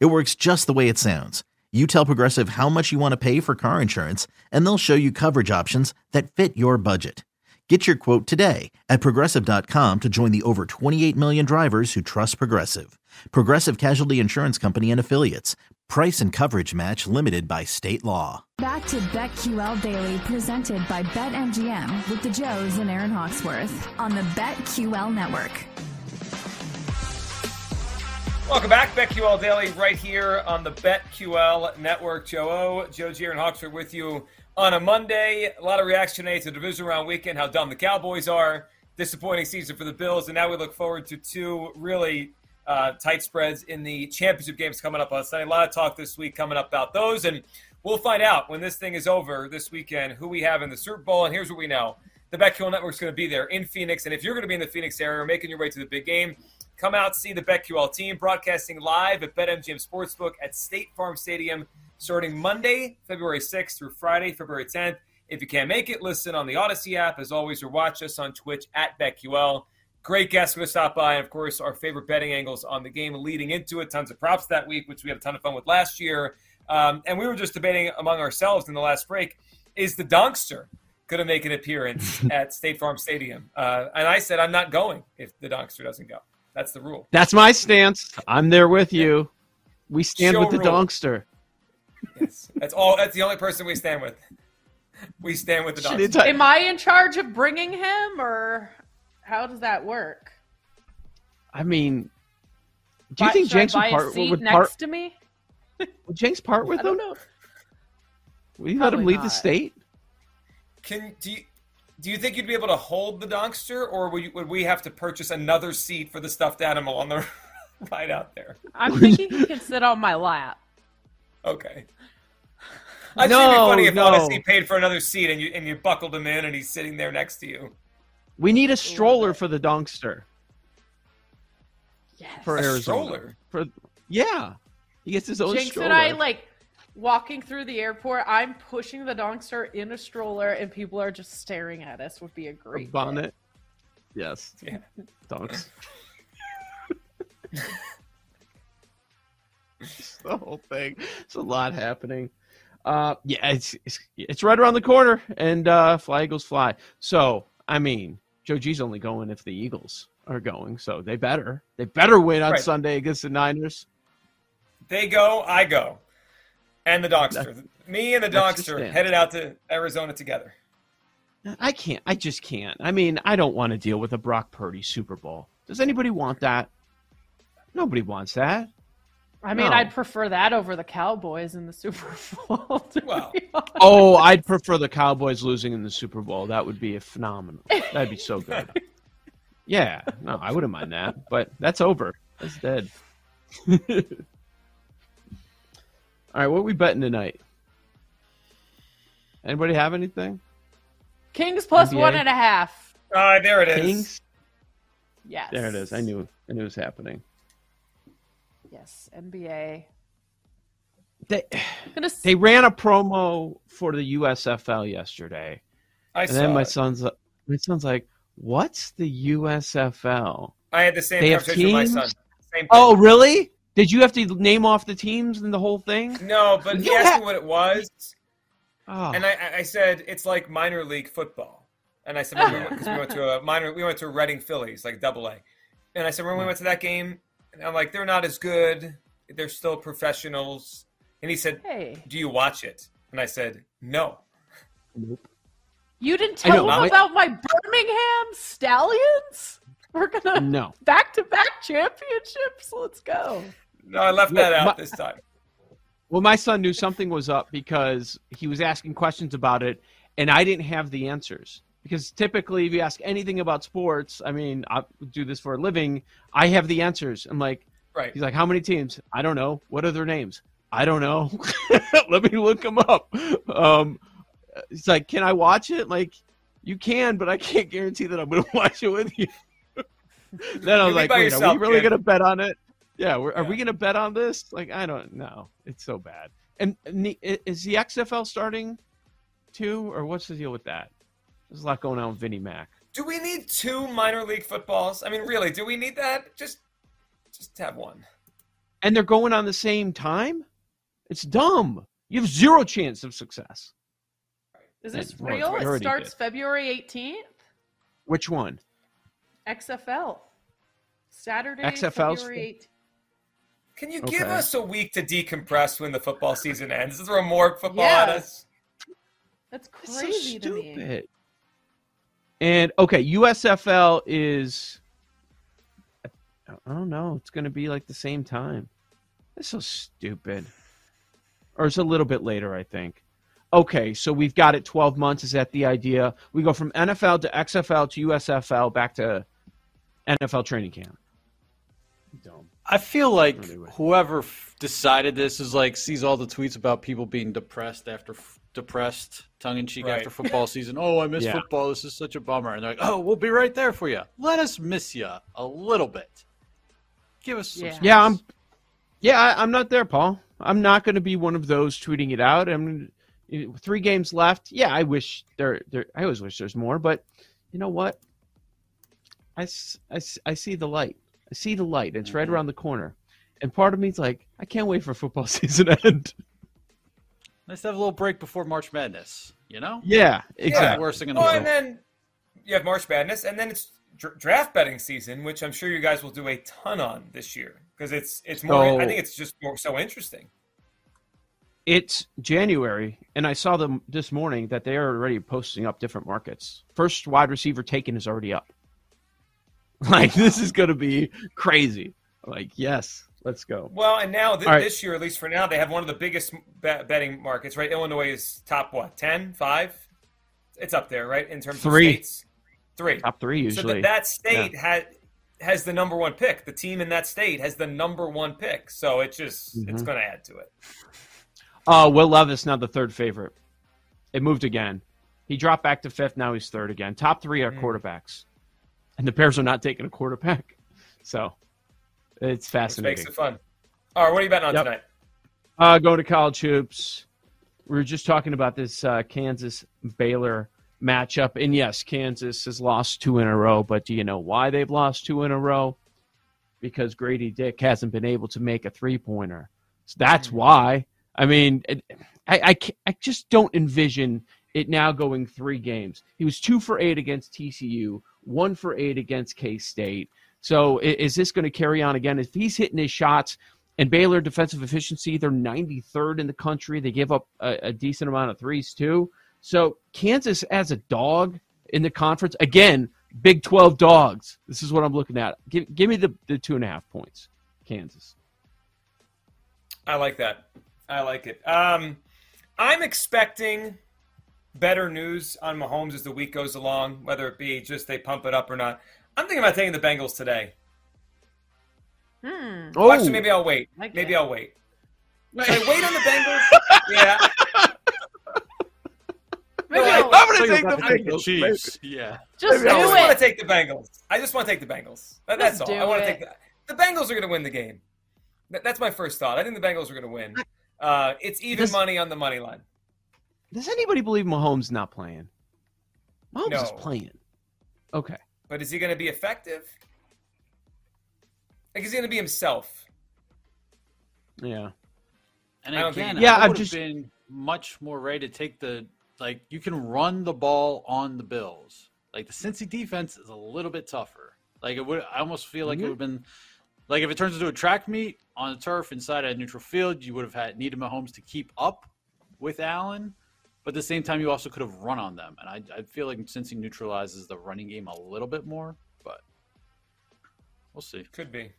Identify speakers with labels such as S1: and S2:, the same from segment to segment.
S1: It works just the way it sounds. You tell Progressive how much you want to pay for car insurance, and they'll show you coverage options that fit your budget. Get your quote today at progressive.com to join the over 28 million drivers who trust Progressive. Progressive Casualty Insurance Company and Affiliates. Price and coverage match limited by state law.
S2: Back to BetQL Daily, presented by BetMGM with the Joes and Aaron Hawksworth on the BetQL Network.
S3: Welcome back, BetQL Daily, right here on the BetQL Network. Joe O, Joe G, and Hawksworth with you on a Monday. A lot of reaction to the division round weekend, how dumb the Cowboys are, disappointing season for the Bills, and now we look forward to two really uh, tight spreads in the championship games coming up on Sunday. A lot of talk this week coming up about those, and we'll find out when this thing is over this weekend who we have in the Super Bowl. And here's what we know: the BetQL Network is going to be there in Phoenix, and if you're going to be in the Phoenix area or making your way to the big game, come out see the BetQL team broadcasting live at BetMGM Sportsbook at State Farm Stadium starting Monday, February 6th through Friday, February 10th. If you can't make it, listen on the Audacy app as always, or watch us on Twitch at BetQL. Great guests going to stop by, and of course, our favorite betting angles on the game leading into it. Tons of props that week, which we had a ton of fun with last year. Um, and we were just debating among ourselves in the last break: is the Donkster going to make an appearance at State Farm Stadium? Uh, and I said I'm not going if the Donkster doesn't go. That's the rule.
S4: That's my stance. I'm there with you. We stand
S3: Show
S4: with the
S3: rule.
S4: Donkster.
S3: Yes, that's all. That's the only person we stand with. We stand with the
S4: Should
S3: Donkster.
S5: Am I in charge of bringing him, or how does that work?
S4: I mean, do you
S5: Buy-
S4: think
S5: should I
S4: Jenks would
S5: buy a
S4: part,
S5: seat
S4: would
S5: next
S4: part,
S5: to me?
S4: would Jenks part with
S5: I don't
S4: them?
S5: know.
S4: Will you let him
S5: Probably
S4: leave the state?
S3: Can do you, do you think you'd be able to hold the Donkster, or would, you, would we have to purchase another seat for the stuffed animal on the ride out there?
S5: I'm thinking he can sit on my lap.
S3: Okay. I think it'd be funny if
S4: no.
S3: Audacy paid for another seat and you and you buckled him in and he's sitting there next to you.
S4: We need a stroller for the Donkster
S5: Yes.
S4: for
S3: A
S4: Arizona.
S3: stroller?
S4: For yeah, he gets his own
S5: Jinx
S4: stroller.
S5: and I like walking through the airport. I'm pushing the donkster in a stroller, and people are just staring at us. Would be a
S4: a
S5: great bit.
S4: bonnet. Yes,
S3: Yeah.
S4: Donks. The whole thing. It's a lot happening. Uh, yeah, it's, it's it's right around the corner, and uh, fly Eagles fly. So I mean, Joe G's only going if the Eagles are going, so they better they better win on
S3: Right.
S4: Sunday against the Niners.
S3: They go, I go, and the Donkster. Me and the
S4: that's the
S3: Donkster
S4: stand.
S3: headed out to Arizona together.
S4: I can't. I just can't. I mean, I don't want to deal with a Brock Purdy Super Bowl. Does anybody want that? Nobody wants that.
S5: I mean,
S4: No.
S5: I'd prefer that over the Cowboys in the Super Bowl.
S3: Well.
S4: Oh, I'd prefer the Cowboys losing in the Super Bowl. That would be a phenomenal. That'd be so good. Yeah, no, I wouldn't mind that. But that's over. That's dead. All right, what are we betting tonight? Anybody have anything?
S5: Kings plus
S4: NBA?
S5: one and a half.
S3: Ah, there it is.
S4: Kings?
S5: Yes.
S4: There it is. I knew. I knew it was happening.
S5: Yes, NBA.
S4: They
S5: gonna s-
S4: they ran a promo for the USFL yesterday.
S3: I
S4: And
S3: saw
S4: then my
S3: it.
S4: son's my son's like, "What's the USFL?"
S3: I had the same
S4: They have
S3: conversation with my son. Same thing.
S4: Oh, really? Did you have to name off the teams and the whole thing?
S3: no, but he asked
S4: ha-
S3: me what it was,
S4: Oh,
S3: and I, I- I said it's like minor league football. And I said because we, went to a minor, we went to Reading Phillies, like Double A. And I said when we went to that game, and I'm like, they're not as good. They're still professionals. And he said,
S5: hey,
S3: "Do you watch it?" And I said, "No." Nope.
S5: you didn't tell
S4: know,
S5: them
S4: my-
S5: about my Birmingham Stallions? We're gonna
S4: no.
S5: back to back championships. Let's go.
S3: No, I left
S4: Yeah,
S3: that out
S4: my-
S3: this time.
S4: Well, my son knew something was up because he was asking questions about it, and I didn't have the answers. Because typically, if you ask anything about sports, I mean, I do this for a living. I have the answers. I'm like,
S3: Right.
S4: he's like, how many teams? I don't know. What are their names? I don't know. Let me look them up. Um, it's like, can I watch it? Like, you can, but I can't guarantee that I'm going to watch it with you. Then I was like, wait,
S3: yourself,
S4: are we really
S3: kid.
S4: going to bet on it? Yeah, we're, are we going to bet on this? Like, I don't know. It's so bad. And, and the, is the XFL starting too, or what's the deal with that? There's a lot going on with Vinnie Mac.
S3: Do we need two minor league footballs? I mean, really, do we need that? Just, just have one.
S4: And they're going on the same time? It's dumb. You have zero chance of success.
S5: Is this
S4: Well,
S5: real?
S4: we
S5: It starts
S4: did.
S5: February 18th.
S4: Which one?
S5: XFL. Saturday,
S4: XFL 's
S5: February 18th.
S3: Can you give us a week to decompress when the football season ends? Throw more football
S5: Yeah.
S3: at us.
S5: That's
S4: It's so
S5: crazy to me.
S4: stupid. And okay, USFL is I don't know, it's going to be like the same time. That's so stupid. Or it's a little bit later, I think. Okay, so we've got it 12 months. Is that the idea? We go from NFL to XFL to USFL back to NFL training camp. Dumb.
S6: I feel like
S4: Anyway.
S6: whoever f- decided this is like sees all the tweets about people being depressed after f- depressed, tongue in cheek
S3: Right.
S6: after football season. Oh, I miss
S4: Yeah.
S6: football. This is such a bummer. And they're like, oh, we'll be right there for you. Let us miss you a little bit. Give us some
S5: Yeah.
S6: space.
S4: Yeah, I'm. Yeah, I, I'm not there, Paul. I'm not going to be one of those tweeting it out. I'm eh, three games left. Yeah, I wish there. There. I always wish there's more, but you know what? I, s- I, s- I see the light. I see the light. It's right mm-hmm. around the corner, and part of me's like, I can't wait for football season to end.
S6: Nice to have a little break before March Madness. You know,
S4: Yeah,
S6: the
S4: exactly.
S6: worst thing in the
S3: Well,
S6: world.
S3: and then you have March Madness, and then it's dr- draft betting season, which I'm sure you guys will do a ton on this year because it's it's more.
S4: So-
S3: I think it's just more so interesting.
S4: It's January, and I saw them this morning that they are already posting up different markets. First wide receiver taken is already up. Like this is going to be crazy. Like yes, let's go.
S3: Well, and now th-
S4: right.
S3: this year, at least for now, they have one of the biggest bet- betting markets, right? Illinois is top what 10, 5? It's up there, right? In terms
S4: Three.
S3: of states, three.
S4: Top three
S3: So
S4: usually.
S3: that, that state had has the number one pick. The team in that state has the number one pick. So it just
S4: Mm-hmm.
S3: it's going to add to it.
S4: Oh, Will Levis now the third favorite. It moved again. He dropped back to fifth. Now he's third again. Top three are quarterbacks, and the Bears are not taking a quarterback. So it's
S3: Which makes
S4: fascinating.
S3: it fun. All right, what are you betting on
S4: Yep.
S3: tonight?
S4: Uh, going to college hoops. We were just talking about this uh, Kansas Baylor matchup, and yes, Kansas has lost two in a row. But do you know why they've lost two in a row? Because Grady Dick hasn't been able to make a three pointer. So that's why. I mean, it, I, I I just don't envision it now going three games. He was two for eight against TCU, one for eight against K State. So is this going to carry on again? If he's hitting his shots, and Baylor defensive efficiency, they're 93rd in the country. They give up a, a decent amount of threes too. So Kansas as a dog in the conference again, Big 12 dogs. This is what I'm looking at. Give, give me the, the two and a half points, Kansas.
S3: I like that. I like it. Um, I'm expecting better news on Mahomes as the week goes along, whether it be just they pump it up or not. I'm thinking about taking the Bengals today.
S5: Hmm.
S4: Oh,
S3: Actually, maybe I'll wait.
S5: Like
S3: maybe. I'll wait. Should I wait on the Bengals? yeah.
S5: Maybe
S3: I-
S5: I'll-
S4: I'm going to
S6: Think
S4: take the Bengals.
S6: Chiefs. Yeah.
S5: just do
S3: I
S4: I'll
S3: just want to take the Bengals. I just want to take the Bengals. That- That's all. I want to take the, the Bengals are going to win the game. That- That's my first thought. I think the Bengals are going to win. Uh, it's even
S4: Does-
S3: money on the money line.
S4: Does anybody believe Mahomes not playing? Mahomes is
S3: No.
S4: playing. Okay.
S3: But is he going to be effective? Like, is he going to be himself?
S4: Yeah.
S6: And
S3: I don't
S6: again,
S4: Yeah,
S6: I
S4: I'm just-
S6: been much more ready to take the like. You can run the ball on the Bills. Like the Cincy defense is a little bit tougher. Like it would. I almost feel like it mm-hmm. would have been like if it turns into a track meet on a turf inside a neutral field, you would have had needed Mahomes to keep up with Allen. But at the same time, you also could have run on them, and I, I feel like Cincy neutralizes the running game a little bit more. But we'll see.
S3: Could be.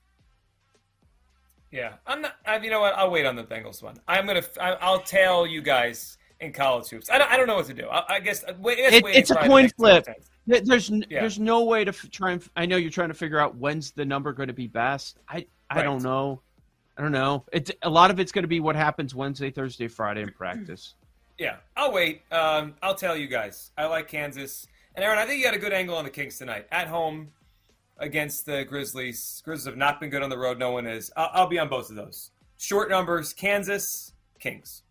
S3: Yeah, I'm not. I, you know what? I'll wait on the Bengals one. I'm gonna. I, I'll tell you guys in college hoops. I don't. I don't know what to do. I, I guess. uh, Wait,
S4: It- it's a coin flip. There- There's n-
S3: Yeah.
S4: there's no way to f- try and. f- I know you're trying to figure out when's the number going to be best. I I
S3: Right.
S4: don't know. I don't know. It's a lot of it's going to be what happens Wednesday, Thursday, Friday in practice.
S3: Yeah, I'll wait. Um, I'll tell you guys. I like Kansas. And Aaron, I think you got a good angle on the Kings tonight. At home against the Grizzlies. Grizzlies have not been good on the road. No one is. I'll, I'll be on both of those. Short numbers, Kansas, Kings.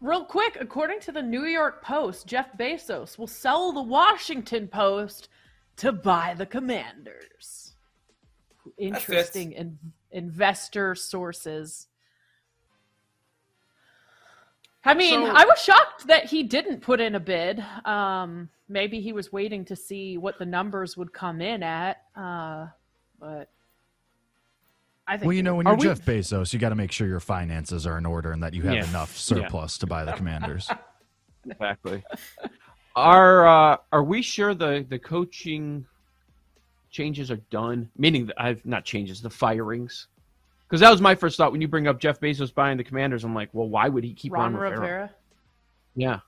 S5: Real quick, according to the New York Post, Jeff Bezos will sell the Washington Post to buy the Commanders. Interesting in, investor sources. I mean,
S4: So-
S5: I was shocked that he didn't put in a bid. Um, maybe he was waiting to see what the numbers would come in at. Uh, but I think.
S7: Well, you know, when you're
S4: we-
S7: Jeff Bezos, you got to make sure your finances are in order and that you have
S4: Yeah.
S7: enough surplus to buy the Commanders.
S4: Exactly. are uh, are we sure the the coaching changes are done? Meaning, that I've not changes the firings. Because that was my first thought when you bring up Jeff Bezos buying the Commanders. I'm like, well, why would he keep
S5: Ron
S4: Ron, Rivera?
S5: Rivera.
S4: Yeah,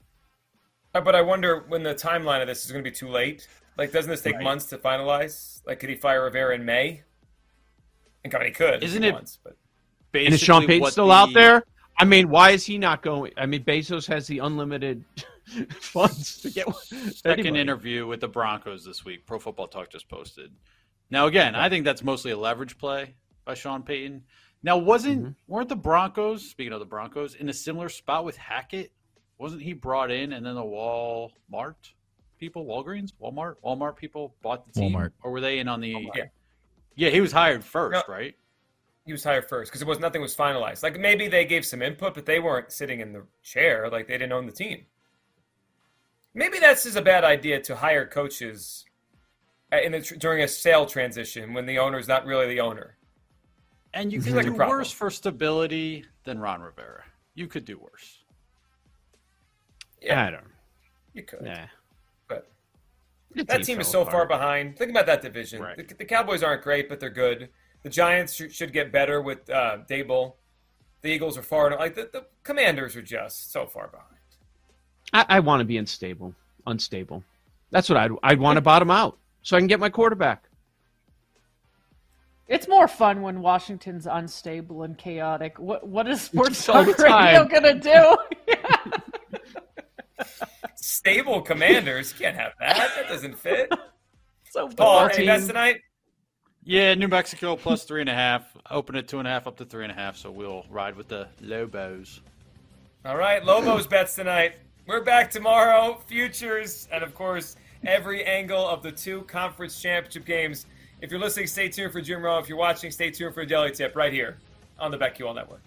S3: Uh, But I wonder when the timeline of this is going to be too late. Like, doesn't this take
S4: Right.
S3: months to finalize? Like, could he fire Rivera in May? I mean, he could. if
S6: Isn't
S3: he
S6: it-
S3: wants, but
S4: and is Sean Payton still
S6: the-
S4: out there? I mean, why is he not going? I mean, Bezos has the unlimited funds to get
S6: Second
S4: anybody.
S6: interview with the Broncos this week. Pro Football Talk just posted. Now, again, I think that's mostly a leverage play by Sean Payton. Now, wasn't
S4: Mm-hmm.
S6: weren't the Broncos speaking of the Broncos in a similar spot with Hackett? Wasn't he brought in and then the Walmart people, Walgreens, Walmart, Walmart people bought the team,
S7: Walmart.
S6: or were they in on the?
S3: Yeah.
S6: yeah, he was hired first,
S3: No.
S6: right?
S3: he was hired first because it was nothing was finalized. Like maybe they gave some input, but they weren't sitting in the chair. Like they didn't own the team. Maybe that's just a bad idea to hire coaches uh, in the, during a sale transition when the owner's not really the owner.
S6: And you
S3: Seems
S6: could do
S3: problem.
S6: worse for stability than Ron Rivera. You could do worse.
S3: Yeah,
S4: I don't.
S3: you could,
S4: Nah.
S3: but
S4: The
S3: that team is so
S4: fell
S3: far behind. Think about that division.
S4: Right.
S3: The, the Cowboys aren't great, but they're good. The Giants should, should get better with uh, Daboll. The Eagles are far like the, the Commanders are just so far behind.
S4: I, I want to be unstable, unstable. That's what I'd I'd want to bottom out so I can get my quarterback.
S5: It's more fun when Washington's unstable and chaotic. What what is sports
S4: all
S5: talk
S4: the
S5: radio gonna do?
S3: Stable Commanders can't have that. That doesn't fit.
S5: so
S3: Paul,
S4: Our
S3: any
S4: team-
S3: bets tonight?
S6: Yeah, New Mexico plus three and a half. Open at two and a half up to three and a half. So we'll ride with the Lobos.
S3: All right, Lobos bets tonight. We're back tomorrow. Futures, and of course, every angle of the two conference championship games. If you're listening, stay tuned for Jim Rome. If you're watching, stay tuned for a Daily Tip right here on the BetQL Network.